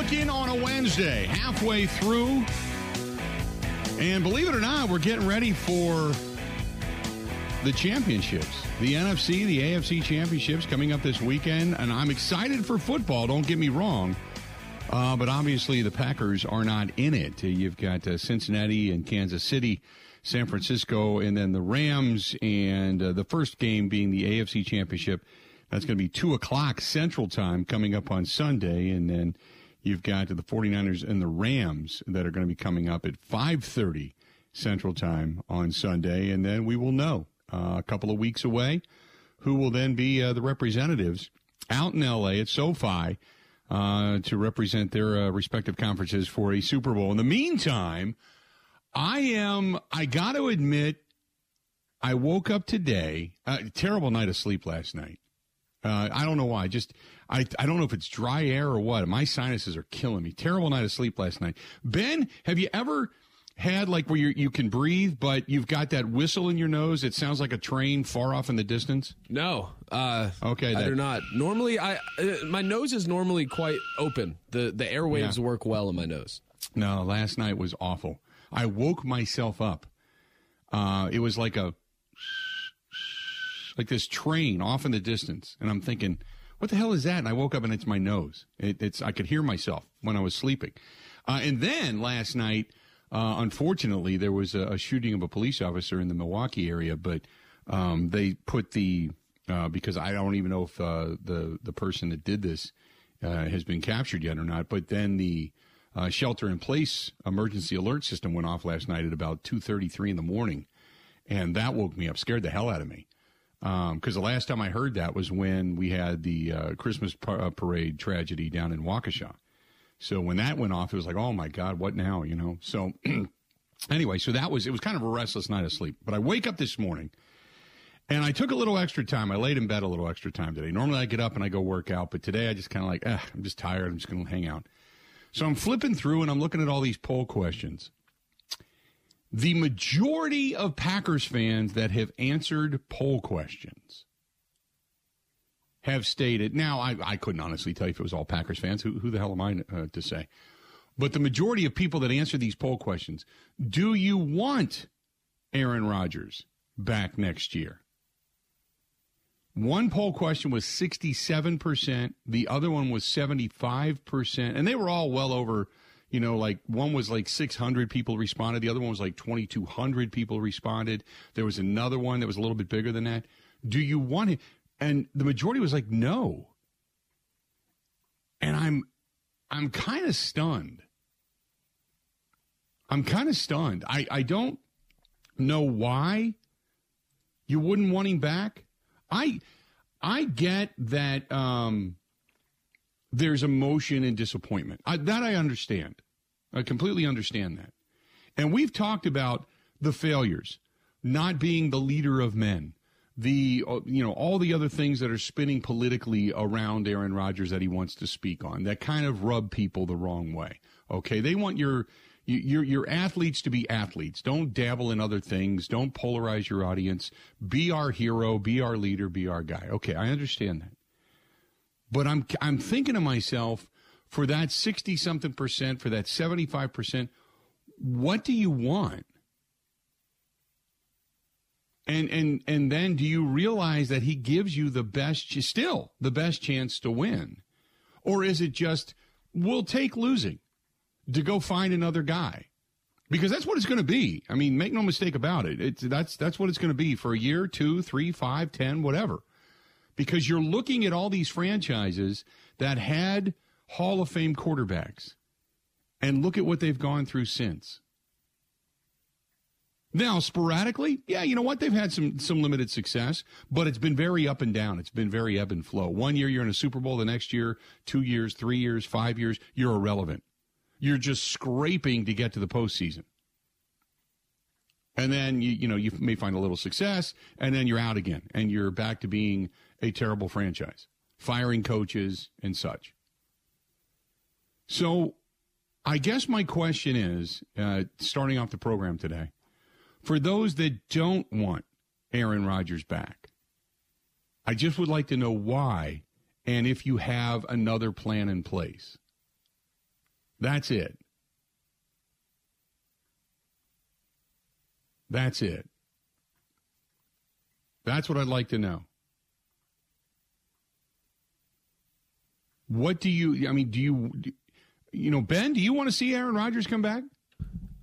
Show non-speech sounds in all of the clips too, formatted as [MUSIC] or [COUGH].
look in on a Wednesday, halfway through. And believe it or not, we're getting ready for the championships. The NFC, the AFC championships coming up this weekend. And I'm excited for football, don't get me wrong. Uh, but obviously, the Packers are not in it. You've got uh, Cincinnati and Kansas City, San Francisco, and then the Rams. And uh, the first game being the AFC championship. That's going to be 2 o'clock Central Time coming up on Sunday. And then you've got the 49ers and the Rams that are going to be coming up at 5.30 Central Time on Sunday. And then we will know uh, a couple of weeks away who will then be uh, the representatives out in L.A. at SoFi uh, to represent their uh, respective conferences for a Super Bowl. In the meantime, I am, I got to admit, I woke up today, uh, terrible night of sleep last night. Uh, I don't know why. Just I I don't know if it's dry air or what. My sinuses are killing me. Terrible night of sleep last night. Ben, have you ever had like where you you can breathe, but you've got that whistle in your nose? It sounds like a train far off in the distance. No. Uh, okay, I do not. Normally, I uh, my nose is normally quite open. the The airwaves yeah. work well in my nose. No, last night was awful. I woke myself up. Uh, it was like a like this train off in the distance, and I'm thinking, what the hell is that? And I woke up and it's my nose. It, it's I could hear myself when I was sleeping. Uh, and then last night, uh, unfortunately, there was a, a, shooting of a police officer in the Milwaukee area, but um, they put the uh, because I don't even know if uh, the the person that did this uh, has been captured yet or not. But then the uh, shelter in place emergency alert system went off last night at about two thirty three in the morning, and that woke me up, scared the hell out of me because um, the last time I heard that was when we had the uh, Christmas par- uh, parade tragedy down in Waukesha. So when that went off, it was like, oh my God, what now? You know. So [CLEARS THROAT] anyway, so that was it was kind of a restless night of sleep. But I wake up this morning, and I took a little extra time. I laid in bed a little extra time today. Normally I get up and I go work out, but today I just kind of like, eh, I'm just tired. I'm just going to hang out. So I'm flipping through and I'm looking at all these poll questions the majority of Packers fans that have answered poll questions have stated. Now, I, I couldn't honestly tell you if it was all Packers fans. Who, who the hell am I uh, to say? But the majority of people that answer these poll questions do you want Aaron Rodgers back next year? One poll question was 67%, the other one was 75%, and they were all well over you know, like one was like 600 people responded. The other one was like 2,200 people responded. There was another one that was a little bit bigger than that. Do you want it? And the majority was like, no. And I'm, I'm kind of stunned. I'm kind of stunned. I, I don't know why you wouldn't want him back. I, I get that, um, there's emotion and disappointment. I, that I understand. I completely understand that. And we've talked about the failures, not being the leader of men, the uh, you know all the other things that are spinning politically around Aaron Rodgers that he wants to speak on that kind of rub people the wrong way. Okay, they want your your your athletes to be athletes. Don't dabble in other things. Don't polarize your audience. Be our hero. Be our leader. Be our guy. Okay, I understand that. But I'm I'm thinking to myself, for that 60 something percent, for that 75 percent, what do you want? And and and then do you realize that he gives you the best still the best chance to win? Or is it just we'll take losing to go find another guy? Because that's what it's going to be. I mean, make no mistake about it. It's that's that's what it's going to be for a year, two, three, five, ten, whatever because you're looking at all these franchises that had Hall of Fame quarterbacks and look at what they've gone through since. Now, sporadically, yeah, you know what? They've had some some limited success, but it's been very up and down. It's been very ebb and flow. One year you're in a Super Bowl, the next year, two years, three years, five years, you're irrelevant. You're just scraping to get to the postseason. And then you you know you may find a little success, and then you're out again, and you're back to being a terrible franchise, firing coaches and such. So I guess my question is uh, starting off the program today for those that don't want Aaron Rodgers back, I just would like to know why and if you have another plan in place. That's it. That's it. That's what I'd like to know. What do you, I mean, do you, you know, Ben, do you want to see Aaron Rodgers come back?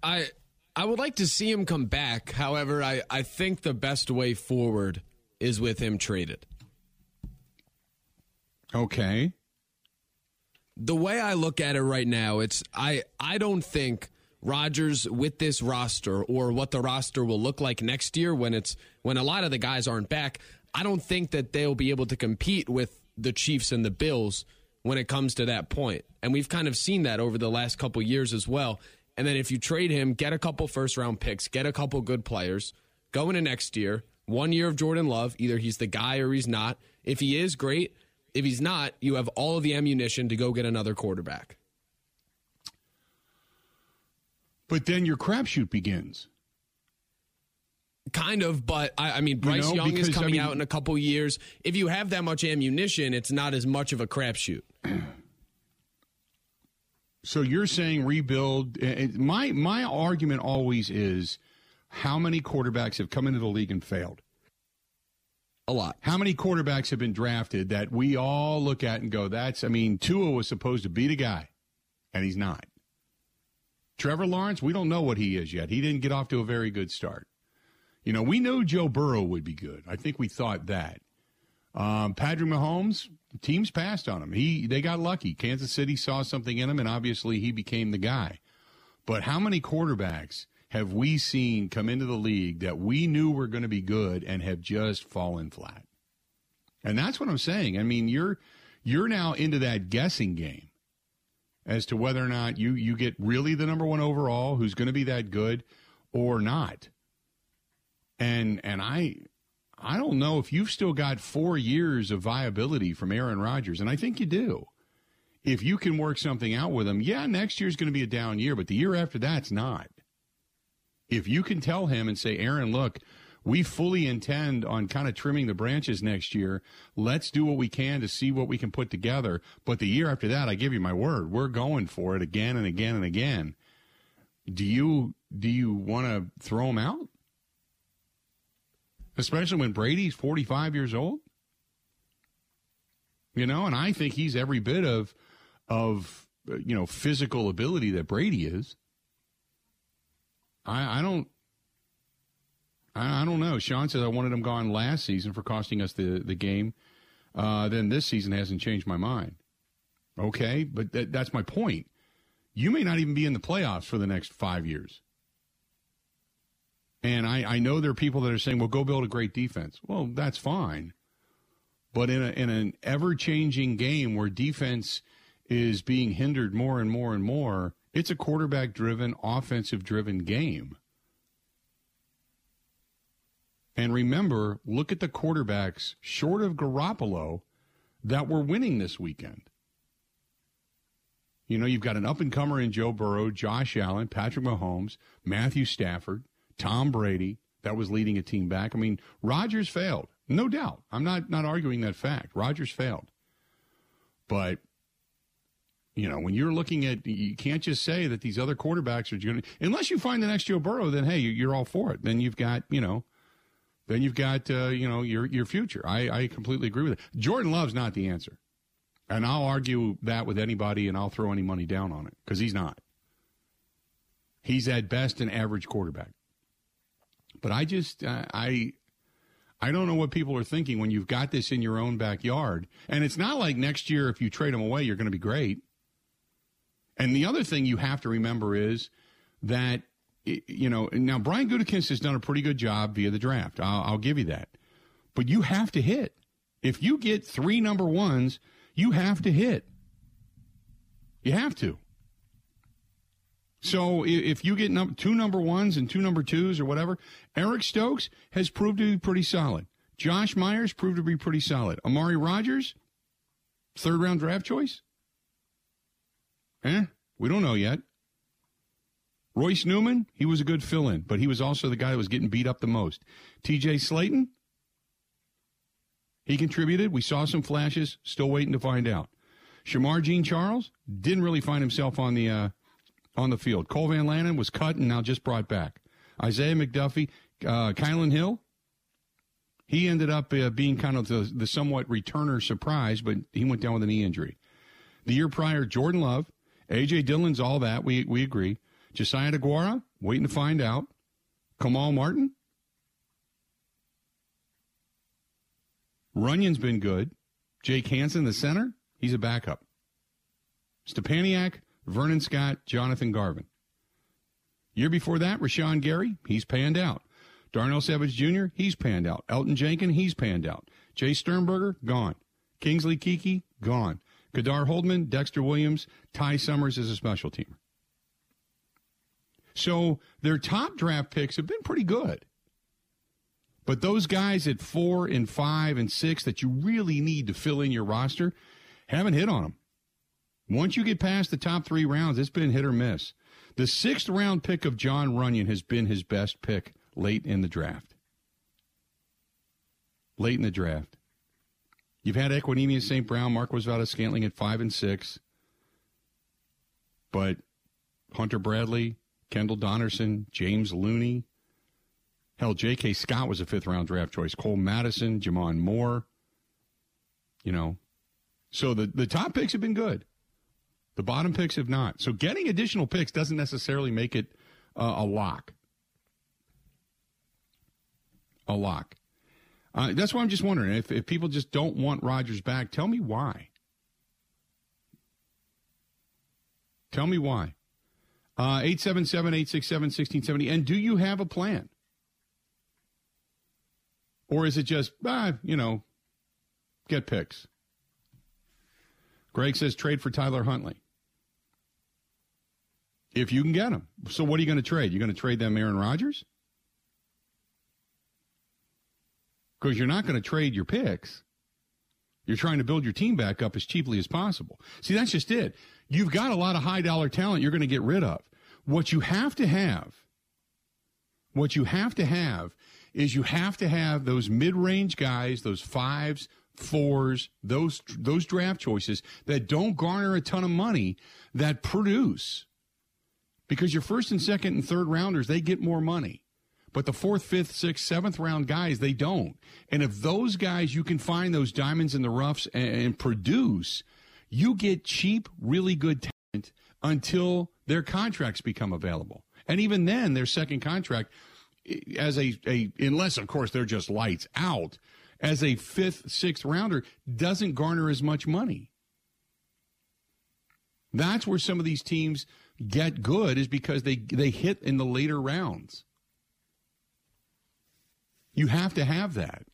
I, I would like to see him come back. However, I, I think the best way forward is with him traded. Okay. The way I look at it right now, it's I I don't think Rodgers with this roster or what the roster will look like next year when it's when a lot of the guys aren't back, I don't think that they'll be able to compete with the Chiefs and the Bills when it comes to that point. And we've kind of seen that over the last couple years as well. And then if you trade him, get a couple first round picks, get a couple good players, go into next year, one year of Jordan Love, either he's the guy or he's not. If he is great, if he's not, you have all of the ammunition to go get another quarterback. But then your crapshoot begins. Kind of, but I, I mean, Bryce you know, Young because, is coming I mean, out in a couple years. If you have that much ammunition, it's not as much of a crapshoot. [CLEARS THROAT] So you're saying rebuild? Eh, eh, my my argument always is, how many quarterbacks have come into the league and failed? A lot. How many quarterbacks have been drafted that we all look at and go, "That's"? I mean, Tua was supposed to be the guy, and he's not. Trevor Lawrence, we don't know what he is yet. He didn't get off to a very good start. You know, we knew Joe Burrow would be good. I think we thought that. Um, Patrick Mahomes, teams passed on him. He they got lucky. Kansas City saw something in him, and obviously he became the guy. But how many quarterbacks have we seen come into the league that we knew were going to be good and have just fallen flat? And that's what I'm saying. I mean, you're you're now into that guessing game as to whether or not you you get really the number one overall, who's going to be that good, or not. And and I I don't know if you've still got four years of viability from Aaron Rodgers, and I think you do. If you can work something out with him, yeah, next year's going to be a down year, but the year after that's not. If you can tell him and say, Aaron, look, we fully intend on kind of trimming the branches next year. Let's do what we can to see what we can put together. But the year after that, I give you my word, we're going for it again and again and again. Do you do you want to throw him out? Especially when Brady's 45 years old? You know, and I think he's every bit of of you know physical ability that Brady is. I, I don't I, I, don't know. Sean says I wanted him gone last season for costing us the the game. Uh, then this season hasn't changed my mind. Okay, but that, that's my point. You may not even be in the playoffs for the next five years. And I, I know there are people that are saying, well, go build a great defense. Well, that's fine. But in, a, in an ever changing game where defense is being hindered more and more and more, it's a quarterback driven, offensive driven game. And remember, look at the quarterbacks short of Garoppolo that were winning this weekend. You know, you've got an up and comer in Joe Burrow, Josh Allen, Patrick Mahomes, Matthew Stafford, Tom Brady that was leading a team back. I mean, Rodgers failed. No doubt. I'm not not arguing that fact. Rodgers failed. But you know, when you're looking at, you can't just say that these other quarterbacks are going to, unless you find the next Joe Burrow, then hey, you're all for it. Then you've got, you know, then you've got uh, you know your your future. I, I completely agree with it. Jordan Love's not the answer, and I'll argue that with anybody, and I'll throw any money down on it because he's not. He's at best an average quarterback. But I just uh, I I don't know what people are thinking when you've got this in your own backyard, and it's not like next year if you trade them away, you're going to be great. And the other thing you have to remember is that you know, now Brian Gutekunst has done a pretty good job via the draft. I'll, I'll give you that. But you have to hit. If you get three number ones, you have to hit. You have to. So if you get num- two number ones and two number twos or whatever, Eric Stokes has proved to be pretty solid. Josh Myers proved to be pretty solid. Amari Rodgers, third round draft choice? Eh? We don't know yet. Royce Newman, he was a good fill in, but he was also the guy that was getting beat up the most. TJ Slaton, he contributed. We saw some flashes, still waiting to find out. Shemar Jean Charles didn't really find himself on the uh, on the field. Cole Van Lanen was cut and now just brought back. Isaiah McDuffie, uh, Kylin Hill, he ended up uh, being kind of the, the somewhat returner surprise, but he went down with a knee injury. The year prior, Jordan Love, A.J. Dillon's all that. We, we agree. Josiah DeGuara, waiting to find out. Kamal Martin. Runyan's been good. Jake Hanson, the center, he's a backup. Stepaniak, Vernon Scott, Jonathan Garvin. Year before that, Rashan Gary, he's panned out. Darnell Savage Jr., he's panned out. Elgton Jenkins, he's panned out. Jace Sternberger, gone. Kingsley Keke, gone. Ka'dar Hollman, Dexter Williams, Ty Summers is a special teamer. So their top draft picks have been pretty good. But those guys at four and five and six that you really need to fill in your roster haven't hit on them. Once you get past the top three rounds, it's been hit or miss. The sixth round pick of Jon Runyan has been his best pick late in the draft. Late in the draft. You've had Equanimeous St. Brown, Marquez Valdes-Scantling at five and six. But Hunter Bradley, Kendall Donnerson, James Looney. Hell, J.K. Scott was a fifth round draft choice. Cole Madison, J'Mon Moore. You know. So the, the top picks have been good. The bottom picks have not. So getting additional picks doesn't necessarily make it uh, a lock. A lock. Uh, that's why I'm just wondering if, if people just don't want Rodgers back, tell me why. Tell me why. Uh, 877 867 1670. And do you have a plan? Or is it just, ah, you know, get picks? Greg says trade for Tyler Huntley if you can get them. So what are you going to trade? You're going to trade them Aaron Rodgers? Because you're not going to trade your picks. You're trying to build your team back up as cheaply as possible. See, that's just it. You've got a lot of high dollar talent you're going to get rid of. What you have to have, what you have to have is you have to have those mid range guys, those fives, fours, those, those draft choices that don't garner a ton of money that produce because your first and second and third rounders, they get more money. But the fourth, fifth, sixth, seventh round guys, they don't. And if those guys, you can find those diamonds in the roughs and, and produce, you get cheap, really good talent until their contracts become available. And even then, their second contract, as a, a unless of course they're just lights out, as a fifth, sixth rounder, doesn't garner as much money. That's where some of these teams get good is because they they hit in the later rounds. You have to have that.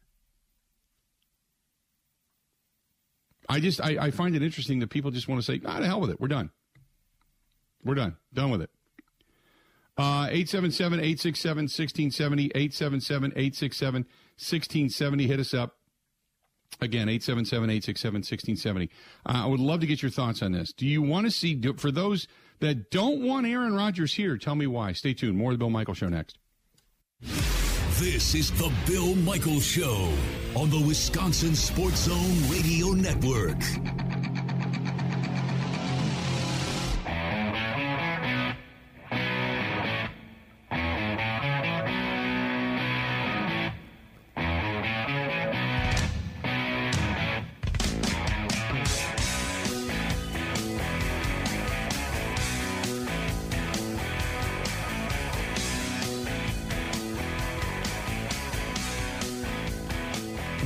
I just I, I find it interesting that people just want to say, ah, the hell with it. We're done. We're done. Done with it. Uh, 877 867 1670, 877 867 1670. Hit us up. Again, 877 867 1670. Uh, I would love to get your thoughts on this. Do you want to see, for those that don't want Aaron Rodgers here. Tell me why. Stay tuned. More of the Bill Michaels Show next. This is the Bill Michaels Show on the Wisconsin Sports Zone Radio Network.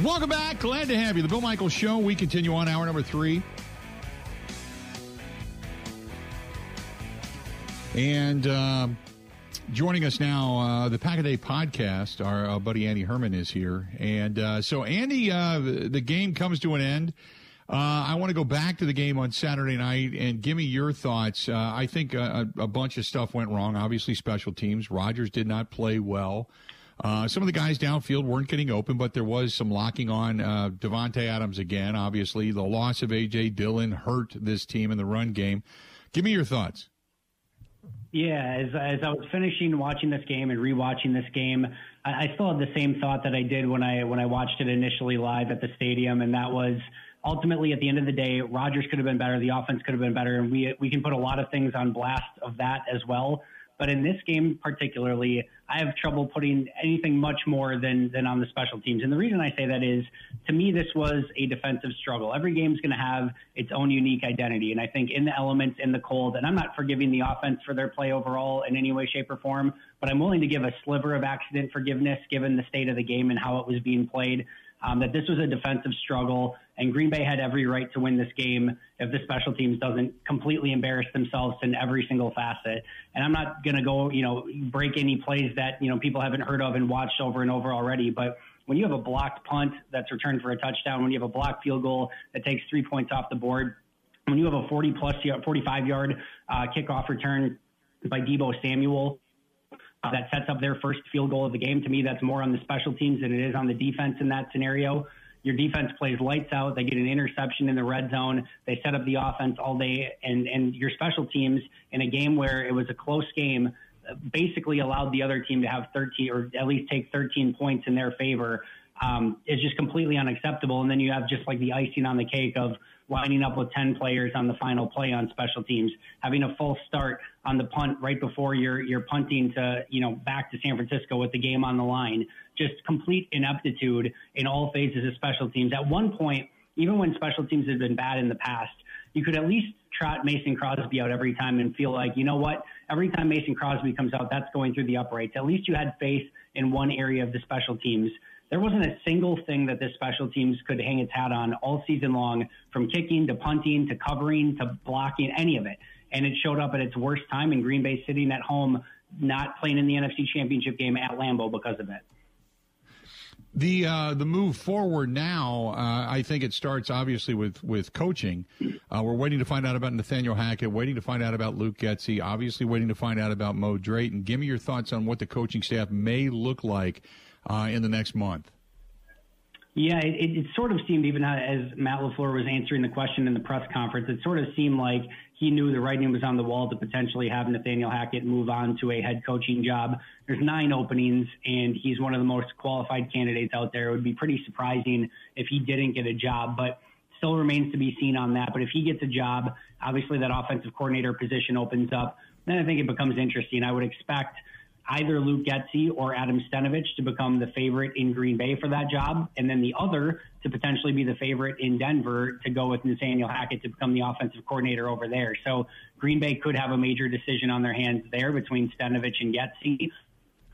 Welcome back. Glad to have you. The Bill Michaels Show. We continue on hour number three. And uh, joining us now, uh, the Pack a Day podcast, our uh, buddy Andy Herman is here. And uh, so, Andy, uh, the game comes to an end. Uh, I want to go back to the game on Saturday night and give me your thoughts. I think a, a bunch of stuff went wrong. Obviously, special teams. Rodgers did not play well. Uh, some of the guys downfield weren't getting open, but there was some locking on uh, Davante Adams again. Obviously, the loss of AJ Dillon hurt this team in the run game. Give me your thoughts. Yeah, as, as I was finishing watching this game and rewatching this game, I, I still had the same thought that I did when I when I watched it initially live at the stadium, and that was ultimately, at the end of the day, Rodgers could have been better. The offense could have been better. And we, we can put a lot of things on blast of that as well. But in this game particularly, I have trouble putting anything much more than than on the special teams. And the reason I say that is, to me, this was a defensive struggle. Every game is going to have its own unique identity, and I think in the elements, in the cold, and I'm not forgiving the offense for their play overall in any way, shape, or form, but I'm willing to give a sliver of accident forgiveness given the state of the game and how it was being played um, that this was a defensive struggle, and Green Bay had every right to win this game if the special teams doesn't completely embarrass themselves in every single facet. And I'm not going to go, you know, break any plays that you know people haven't heard of and watched over and over already, but when you have a blocked punt that's returned for a touchdown, when you have a blocked field goal that takes three points off the board, when you have a 40 plus 45 yard uh, kickoff return by Deebo Samuel uh, that sets up their first field goal of the game. To me, that's more on the special teams than it is on the defense in that scenario. Your defense plays lights out. They get an interception in the red zone. They set up the offense all day, and and your special teams in a game where it was a close game basically allowed the other team to have 13 or at least take 13 points in their favor um, is just completely unacceptable. And then you have just like the icing on the cake of lining up with 10 players on the final play on special teams, having a full start on the punt right before you're, you're punting to, you know, back to San Francisco with the game on the line. Just complete ineptitude in all phases of special teams. At one point, even when special teams have been bad in the past, you could at least trot Mason Crosby out every time and feel like, you know what, every time Mason Crosby comes out, that's going through the uprights. At least you had faith in one area of the special teams there wasn't a single thing that this special teams could hang its hat on all season long, from kicking to punting to covering to blocking, any of it. And it showed up at its worst time in Green Bay sitting at home, not playing in the NFC Championship game at Lambeau because of it. The uh, the move forward now, uh, I think it starts obviously with with coaching. Uh, we're waiting to find out about Nathaniel Hackett, waiting to find out about Luke Getsy, obviously waiting to find out about Mo Drayton. Give me your thoughts on what the coaching staff may look like uh, in the next month? Yeah, it, it, sort of seemed even as Matt LaFleur was answering the question in the press conference, it sort of seemed like he knew the writing was on the wall to potentially have Nathaniel Hackett move on to a head coaching job. There's nine openings, and he's one of the most qualified candidates out there. It would be pretty surprising if he didn't get a job, but still remains to be seen on that. But if he gets a job, obviously that offensive coordinator position opens up. Then I think it becomes interesting. I would expect – either Luke Getsy or Adam Stenavich to become the favorite in Green Bay for that job, and then the other to potentially be the favorite in Denver to go with Nathaniel Hackett to become the offensive coordinator over there. So Green Bay could have a major decision on their hands there between Stenavich and Getsy.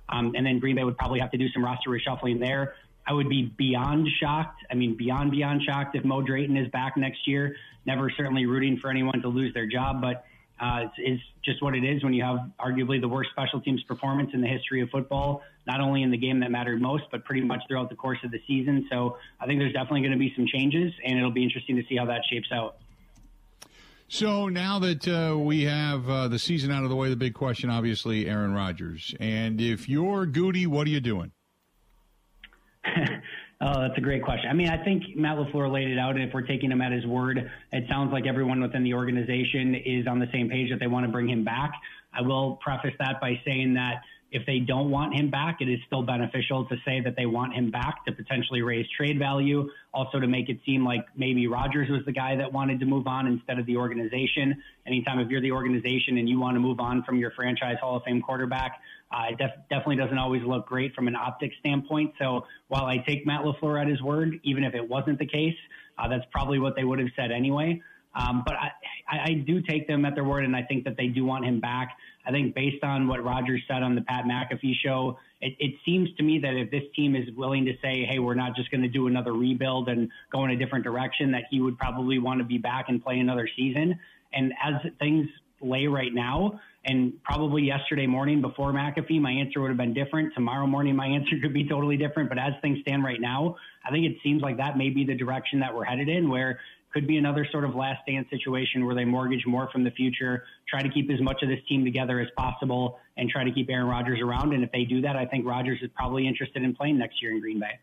Um, and then Green Bay would probably have to do some roster reshuffling there. I would be beyond shocked. I mean, beyond, beyond shocked if Mo Drayton is back next year. Never certainly rooting for anyone to lose their job, but uh, it's, it's, just what it is when you have arguably the worst special teams performance in the history of football, not only in the game that mattered most, but pretty much throughout the course of the season. So I think there's definitely going to be some changes, and it'll be interesting to see how that shapes out. So now that uh, we have uh, the season out of the way, the big question, obviously, Aaron Rodgers. And if you're Goody, what are you doing? [LAUGHS] Oh, that's a great question. I mean, I think Matt LaFleur laid it out, and if we're taking him at his word, it sounds like everyone within the organization is on the same page that they want to bring him back. I will preface that by saying that if they don't want him back, it is still beneficial to say that they want him back to potentially raise trade value, also to make it seem like maybe Rodgers was the guy that wanted to move on instead of the organization. Anytime if you're the organization and you want to move on from your franchise Hall of Fame quarterback, uh, it def- definitely doesn't always look great from an optics standpoint. So while I take Matt LaFleur at his word, even if it wasn't the case, uh, that's probably what they would have said anyway. Um, but I, I do take them at their word, and I think that they do want him back. I think based on what Rodgers said on the Pat McAfee show, it, it seems to me that if this team is willing to say, hey, we're not just going to do another rebuild and go in a different direction, that he would probably want to be back and play another season. And as things lay right now, and probably yesterday morning before McAfee, my answer would have been different. Tomorrow morning, my [LAUGHS] answer could be totally different. But as things stand right now, I think it seems like that may be the direction that we're headed in, where could be another sort of last dance situation where they mortgage more from the future, try to keep as much of this team together as possible, and try to keep Aaron Rodgers around. And if they do that, I think Rodgers is probably interested in playing next year in Green Bay.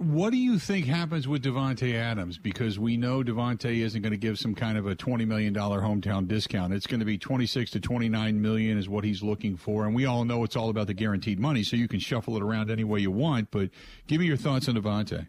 What do you think happens with Davante Adams? Because we know Davante isn't going to give some kind of a twenty million dollar hometown discount. It's going to be twenty six to twenty nine million is what he's looking for, and we all know it's all about the guaranteed money, so you can shuffle it around any way you want. But give me your thoughts on Davante.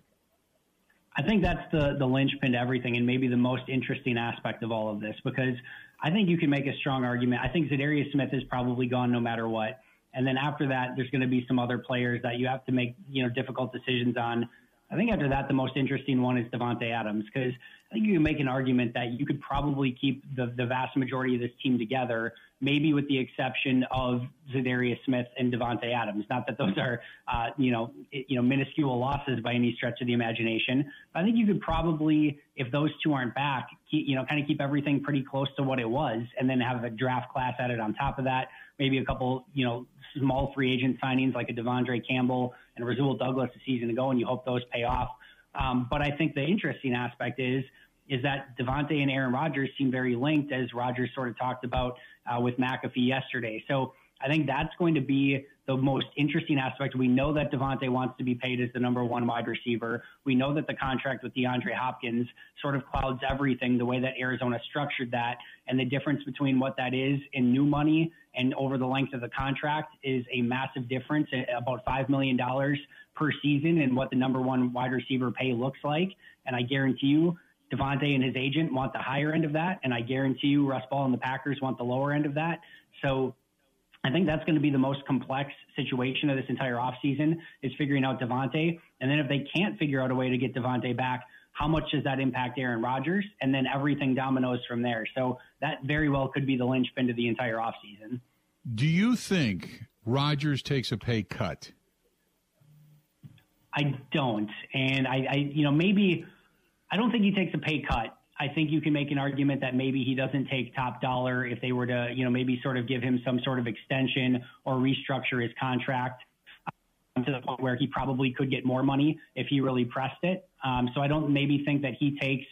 I think that's the the linchpin to everything, and maybe the most interesting aspect of all of this, because I think you can make a strong argument. I think Za'Darius Smith is probably gone no matter what, and then after that, there's going to be some other players that you have to make you know difficult decisions on. I think after that, the most interesting one is Davante Adams because I think you can make an argument that you could probably keep the, the vast majority of this team together, maybe with the exception of Za'Darius Smith and Devonte Adams. Not that those are, uh, you know, you know, minuscule losses by any stretch of the imagination. But I think you could probably, if those two aren't back, keep, you know, kind of keep everything pretty close to what it was, and then have a draft class added on top of that. Maybe a couple, you know, small free agent signings like a De'Vondre Campbell and Rasul Douglas a season ago, and you hope those pay off. Um, but I think the interesting aspect is is that Davante and Aaron Rodgers seem very linked, as Rodgers sort of talked about uh, with McAfee yesterday. So I think that's going to be the most interesting aspect. We know that Davante wants to be paid as the number one wide receiver. We know that the contract with DeAndre Hopkins sort of clouds everything, the way that Arizona structured that. And the difference between what that is in new money and over the length of the contract is a massive difference, eh, about $5 million per season, and what the number one wide receiver pay looks like. And I guarantee you, Davante and his agent want the higher end of that, and I guarantee you Russ Ball and the Packers want the lower end of that. So I think that's going to be the most complex situation of this entire offseason is figuring out Davante. And then if they can't figure out a way to get Davante back, how much does that impact Aaron Rodgers? And then everything dominoes from there. So that very well could be the linchpin to the entire offseason. Do you think Rodgers takes a pay cut? I don't. And I, I you know, maybe I don't think he takes a pay cut I think you can make an argument that maybe he doesn't take top dollar if they were to, you know, maybe sort of give him some sort of extension or restructure his contract um, to the point where he probably could get more money if he really pressed it. Um, so I don't maybe think that he takes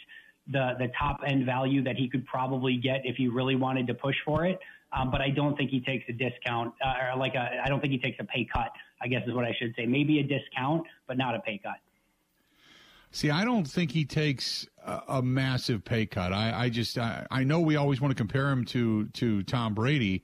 the the top end value that he could probably get if he really wanted to push for it. Um, but I don't think he takes a discount uh, or like a I don't think he takes a pay cut. I guess is what I should say. Maybe a discount, but not a pay cut. See, I don't think he takes a, a massive pay cut. I, I just, I, I, know we always want to compare him to to Tom Brady,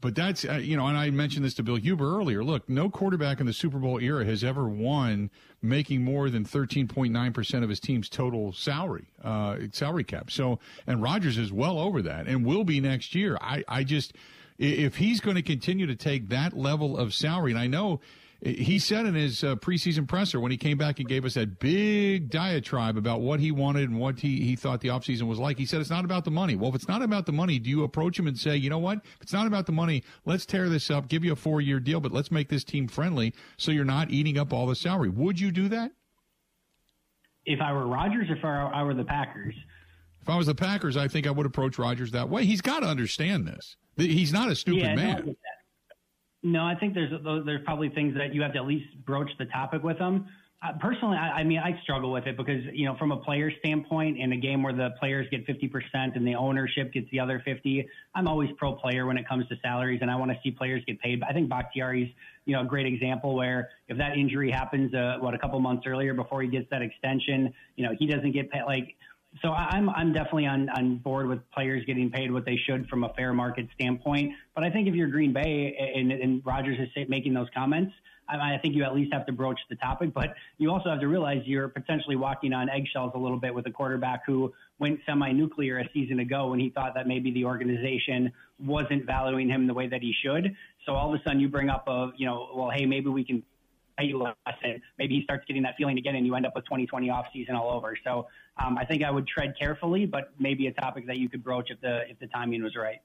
but that's uh, you know, and I mentioned this to Bill Huber earlier. Look, no quarterback in the Super Bowl era has ever won making more than thirteen point nine percent of his team's total salary, uh, salary cap. So, and Rodgers is well over that, and will be next year. I, I just, if he's going to continue to take that level of salary, and I know he said in his uh, preseason presser when he came back and gave us that big diatribe about what he wanted and what he, he thought the offseason was like. He said, it's not about the money. Well, if it's not about the money, do you approach him and say, you know what? If it's not about the money, let's tear this up, give you a four year deal, but let's make this team friendly so you're not eating up all the salary. Would you do that? If I were Rodgers, if I were the Packers. If I was the Packers, I think I would approach Rodgers that way. He's got to understand this. He's not a stupid yeah, man. No, I think there's there's probably things that you have to at least broach the topic with them. Uh, personally, I, I mean, I struggle with it because you know, from a player standpoint, in a game where the players get 50% and the ownership gets the other 50, I'm always pro player when it comes to salaries, and I want to see players get paid. But I think Bakhtiari's, you know, a great example where if that injury happens, uh, what a couple months earlier before he gets that extension, you know, he doesn't get paid. Like so I'm I'm definitely on on board with players getting paid what they should from a fair market standpoint. But I think if you're Green Bay and, and Rodgers is making those comments, I, I think you at least have to broach the topic. But you also have to realize you're potentially walking on eggshells a little bit with a quarterback who went semi-nuclear a season ago when he thought that maybe the organization wasn't valuing him the way that he should. So all of a sudden you bring up a you know well hey maybe we can maybe he starts getting that feeling again and you end up with 2020 off season all over. So um, I think I would tread carefully, but maybe a topic that you could broach if the if the timing was right.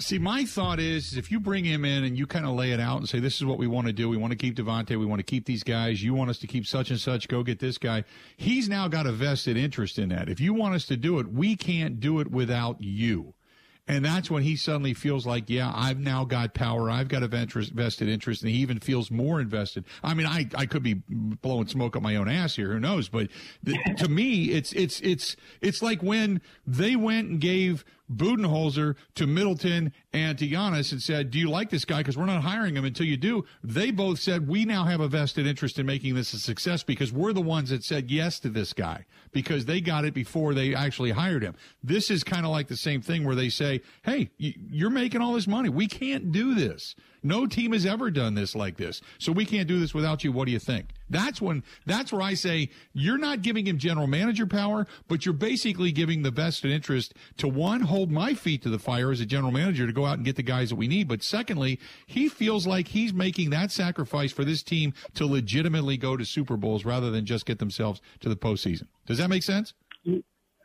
See, my thought is, is if you bring him in and you kind of lay it out and say, this is what we want to do. We want to keep Davante. We want to keep these guys. You want us to keep such and such. Go get this guy. He's now got a vested interest in that. If you want us to do it, we can't do it without you. And that's when he suddenly feels like, yeah, I've now got power. I've got a vested interest. And he even feels more invested. I mean, I, I could be blowing smoke up my own ass here. Who knows? But the, to me, it's, it's, it's, it's like when they went and gave Budenholzer to Middleton and to Giannis and said, Do you like this guy? Because we're not hiring him until you do. They both said, We now have a vested interest in making this a success because we're the ones that said yes to this guy because they got it before they actually hired him. This is kind of like the same thing where they say, Hey, you're making all this money. We can't do this. No team has ever done this like this. So we can't do this without you. What do you think? That's when, that's where I say you're not giving him general manager power, but you're basically giving the vested interest to one, hold my feet to the fire as a general manager to go out and get the guys that we need. But secondly, he feels like he's making that sacrifice for this team to legitimately go to Super Bowls rather than just get themselves to the postseason. Does that make sense?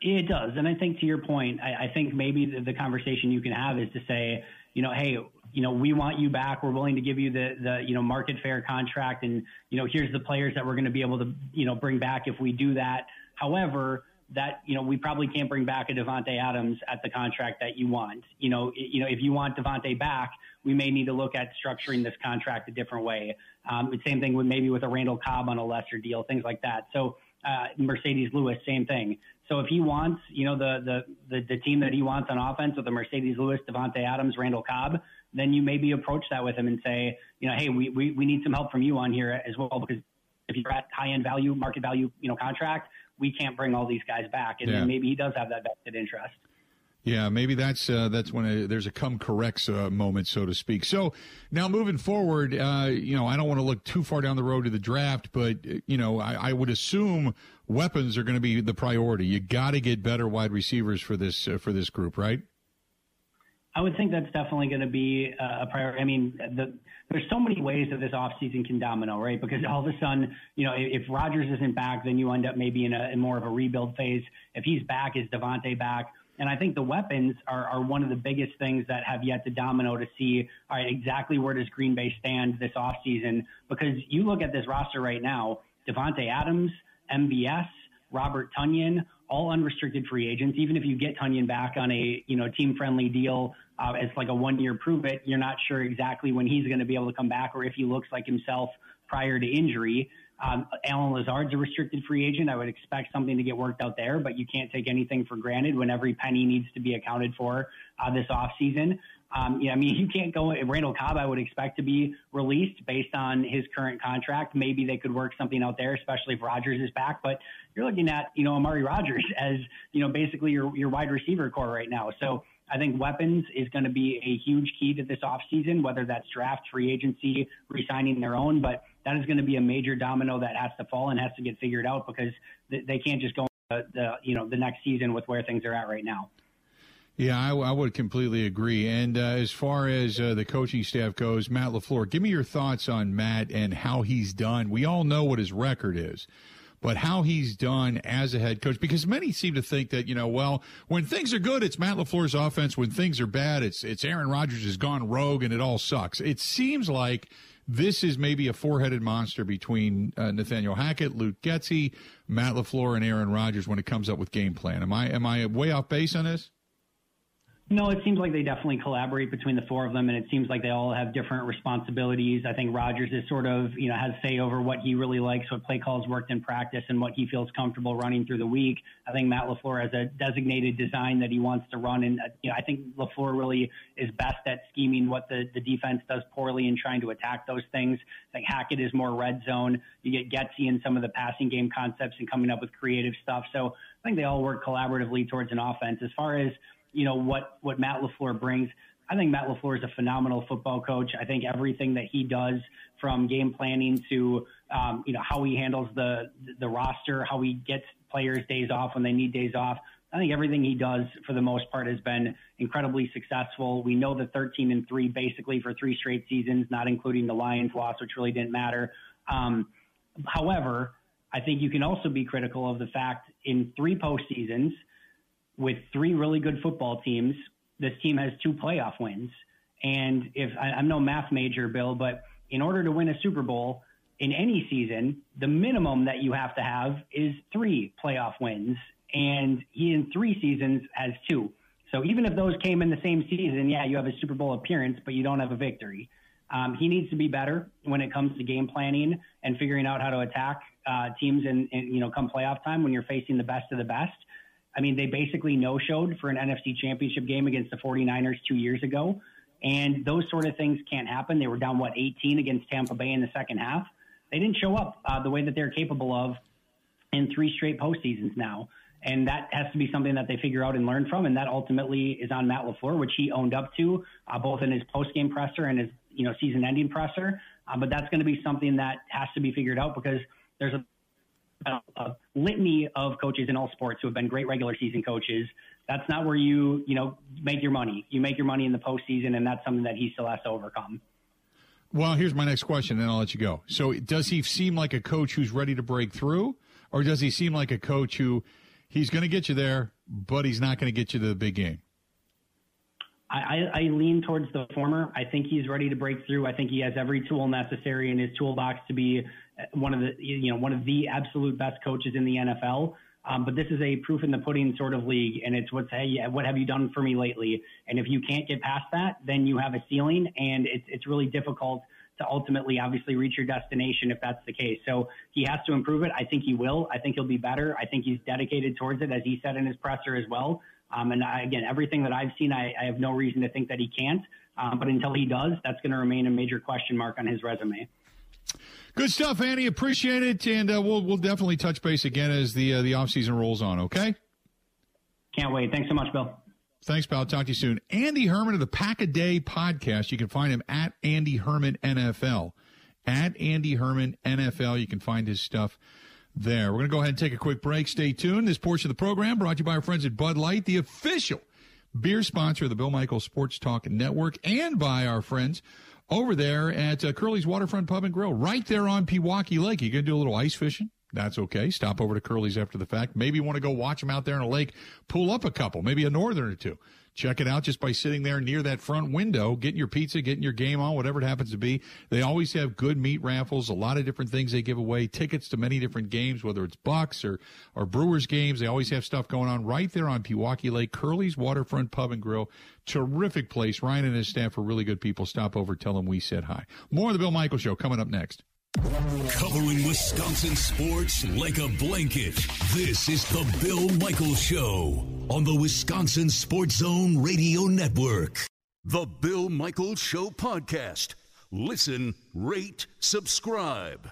It does. And I think to your point, I, I think maybe the, the conversation you can have is to say, you know, hey, you know, we want you back. We're willing to give you the, the, you know, market fair contract. And, you know, here's the players that we're going to be able to, you know, bring back if we do that. However, that, you know, we probably can't bring back a Davante Adams at the contract that you want. You know, you know, if you want Davante back, we may need to look at structuring this contract a different way. Um, same thing with maybe with a Randall Cobb on a lesser deal, things like that. So, uh, Marcedes Lewis, same thing. So if he wants, you know, the, the, the, the team that he wants on offense with the Marcedes Lewis, Davante Adams, Randall Cobb, then you maybe approach that with him and say, you know, hey, we, we, we need some help from you on here as well because if you're at high end value, market value, you know, contract, we can't bring all these guys back. And yeah. then maybe he does have that vested interest. Yeah, maybe that's uh, that's when a, there's a come corrects uh, moment, so to speak. So now moving forward, uh, you know, I don't want to look too far down the road to the draft, but uh, you know, I, I would assume weapons are going to be the priority. You got to get better wide receivers for this uh, for this group, right? I would think that's definitely going to be uh, a priority. I mean, the, there's so many ways that this offseason can domino, right? Because all of a sudden, you know, if, if Rodgers isn't back, then you end up maybe in, a, in more of a rebuild phase. If he's back, is Davante back? And I think the weapons are, are one of the biggest things that have yet to domino to see all right, exactly where does Green Bay stand this offseason? Because you look at this roster right now, Davante Adams, MVS, Robert Tonyan, all unrestricted free agents. Even if you get Tonyan back on a you know team friendly deal uh, as like a one year prove it, you're not sure exactly when he's going to be able to come back or if he looks like himself prior to injury. Um, Allen Lazard's a restricted free agent. I would expect something to get worked out there, but you can't take anything for granted when every penny needs to be accounted for uh, this offseason. Um, yeah, I mean, [LAUGHS] you can't go. Randall Cobb, I would expect to be released based on his current contract. Maybe they could work something out there, especially if Rodgers is back. But you're looking at, you know, Amari Rodgers [LAUGHS] as, you know, basically your, your wide receiver core right now. So I think weapons is going to be a huge key to this offseason, whether that's draft, free agency, re-signing their own. But that is going to be a major domino that has to fall and has to get figured out because they can't just go the, the you know the next season with where things are at right now. Yeah, I, I would completely agree. And uh, as far as uh, the coaching staff goes, Matt LaFleur, give me your thoughts on Matt and how he's done. We all know what his record is but how he's done as a head coach because many seem to think that you know well when things are good it's Matt LaFleur's offense when things are bad it's it's Aaron Rodgers has gone rogue and it all sucks it seems like this is maybe a four-headed monster between uh, Nathaniel Hackett, Luke Getsy, Matt LaFleur, and Aaron Rodgers when it comes up with game plan. Am I am I way off base on this? No, it seems like they definitely collaborate between the four of them, and it seems like they all have different responsibilities. I think Rodgers is sort of, you know, has say over what he really likes, what play calls worked in practice, and what he feels comfortable running through the week. I think Matt LaFleur has a designated design that he wants to run, and you know, I think LaFleur really is best at scheming what the the defense does poorly and trying to attack those things. I think Hackett is more red zone. You get Getsy in some of the passing game concepts and coming up with creative stuff. So I think they all work collaboratively towards an offense. As far as you know what what Matt LaFleur brings. I think Matt LaFleur is a phenomenal football coach. I think everything that he does from game planning to um, you know how he handles the the roster, how he gets players days off when they need days off. I think everything he does for the most part has been incredibly successful. We know the 13 and 3 basically for three straight seasons, not including the Lions loss, which really didn't matter. Um, however, I think you can also be critical of the fact in three postseasons – with three really good football teams, this team has two playoff wins. And if I, I'm no math major, Bill, but in order to win a Super Bowl in any season, the minimum that you have to have is three playoff wins. And he in three seasons has two. So even if those came in the same season, yeah, you have a Super Bowl appearance, but you don't have a victory. Um, he needs to be better when it comes to game planning and figuring out how to attack uh, teams and you know come playoff time when you're facing the best of the best. I mean, they basically no showed for an NFC championship game against the 49ers two years ago. And those sort of things can't happen. They were down, what, 18 against Tampa Bay in the second half. They didn't show up uh, the way that they're capable of in three straight postseasons now. And that has to be something that they figure out and learn from. And that ultimately is on Matt LaFleur, which he owned up to, uh, both in his post game presser and his you know season-ending presser. Uh, but that's going to be something that has to be figured out because there's a a, a litany of coaches in all sports who have been great regular season coaches. That's not where you, you know, make your money. You make your money in the postseason, and that's something that he still has to overcome. Well, here's my next question, and I'll let you go. So, does he seem like a coach who's ready to break through, or does he seem like a coach who he's going to get you there, but he's not going to get you to the big game? I, I, lean towards the former. I think he's ready to break through. I think he has every tool necessary in his toolbox to be one of the you know one of the absolute best coaches in the NFL. Um, but this is a proof in the pudding sort of league, and it's what's hey, what have you done for me lately? And if you can't get past that, then you have a ceiling, and it's it's really difficult to ultimately, obviously, reach your destination if that's the case. So he has to improve it. I think he will. I think he'll be better. I think he's dedicated towards it, as he said in his presser as well. Um, and I, again, everything that I've seen, I, I, have no reason to think that he can't. Um, but until he does, that's going to remain a major question mark on his resume. Good stuff, Andy. Appreciate it, and uh, we'll we'll definitely touch base again as the uh, the off season rolls on. Okay. Can't wait. Thanks so much, Bill. Thanks, pal. Talk to you soon. Andy Herman of the Pack a Day podcast. You can find him at Andy Herman NFL. At Andy Herman NFL. You can find his stuff there. We're going to go ahead and take a quick break. Stay tuned. This portion of the program brought to you by our friends at Bud Light, the official beer sponsor of the Bill Michaels Sports Talk Network, and by our friends over there at uh, Curly's Waterfront Pub and Grill, right there on Pewaukee Lake. You going to do a little ice fishing? That's okay. Stop over to Curly's after the fact. Maybe you want to go watch them out there in a lake, pull up a couple, maybe a northern or two. Check it out just by sitting there near that front window, getting your pizza, getting your game on, whatever it happens to be. They always have good meat raffles, a lot of different things they give away, tickets to many different games, whether it's Bucks or, or Brewers games. They always have stuff going on right there on Pewaukee Lake, Curly's Waterfront Pub and Grill. Terrific place. Ryan and his staff are really good people. Stop over, tell them we said hi. More of the Bill Michael Show coming up next. Covering Wisconsin sports like a blanket. This is the Bill Michaels Show on the Wisconsin Sports Zone Radio Network. The Bill Michaels Show podcast. Listen, rate, subscribe.